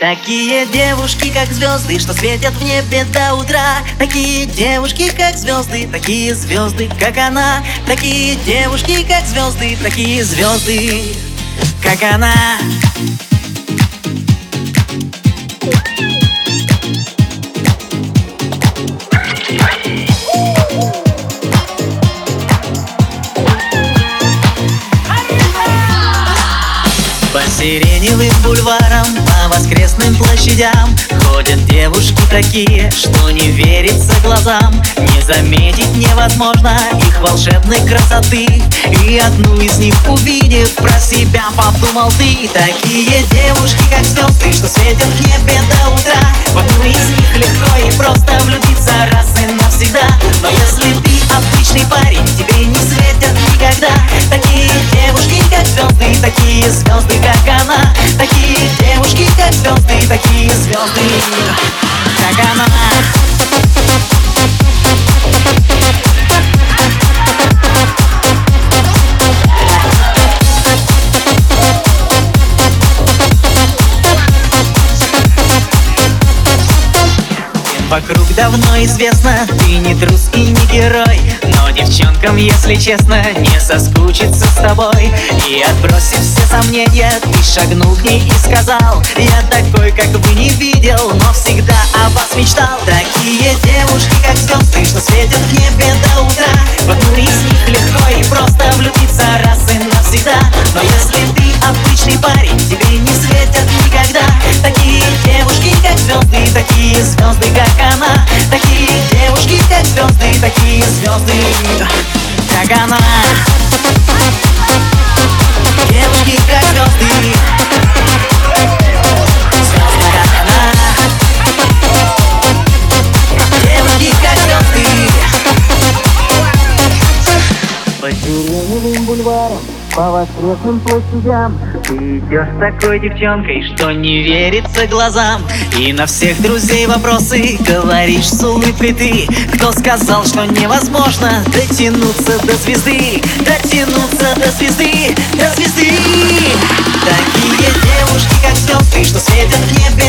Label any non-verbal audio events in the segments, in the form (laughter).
Такие девушки, как звезды, что светят в небе до утра. Такие девушки, как звезды, такие звезды, как она. Такие девушки, как звезды, такие звезды, как она сиреневым бульварам, по воскресным площадям Ходят девушки такие, что не верится глазам. Не заметить невозможно их волшебной красоты. И одну из них увидев, про себя подумал ты Такие девушки, как звезды, что светят в небе до утра В одну из них легко и просто влюбиться раз и навсегда такие звезды, как она. Такие девушки, как звезды, такие звезды, как она Вокруг давно известно, ты не трус и не герой Но девчонкам, если честно, не соскучиться с тобой. И отбросив все сомнения, ты шагнул к ней и сказал Я такой, как вы не видел, но всегда о вас мечтал Такие девушки, как звезды, что светят в небе до утра звезды, как (laughs) по воскресным площадям. Ты идешь такой девчонкой, что не верится глазам. И на всех друзей вопросы говоришь с улыбкой ты. Кто сказал, что невозможно дотянуться до звезды? Дотянуться до звезды, до звезды. Такие девушки, как звезды, что светят в небе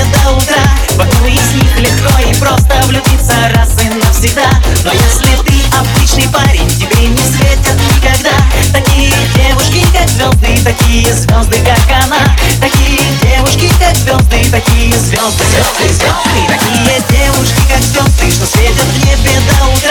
звезды, звезды, звезды Такие девушки, как звезды, что светят в небе до утра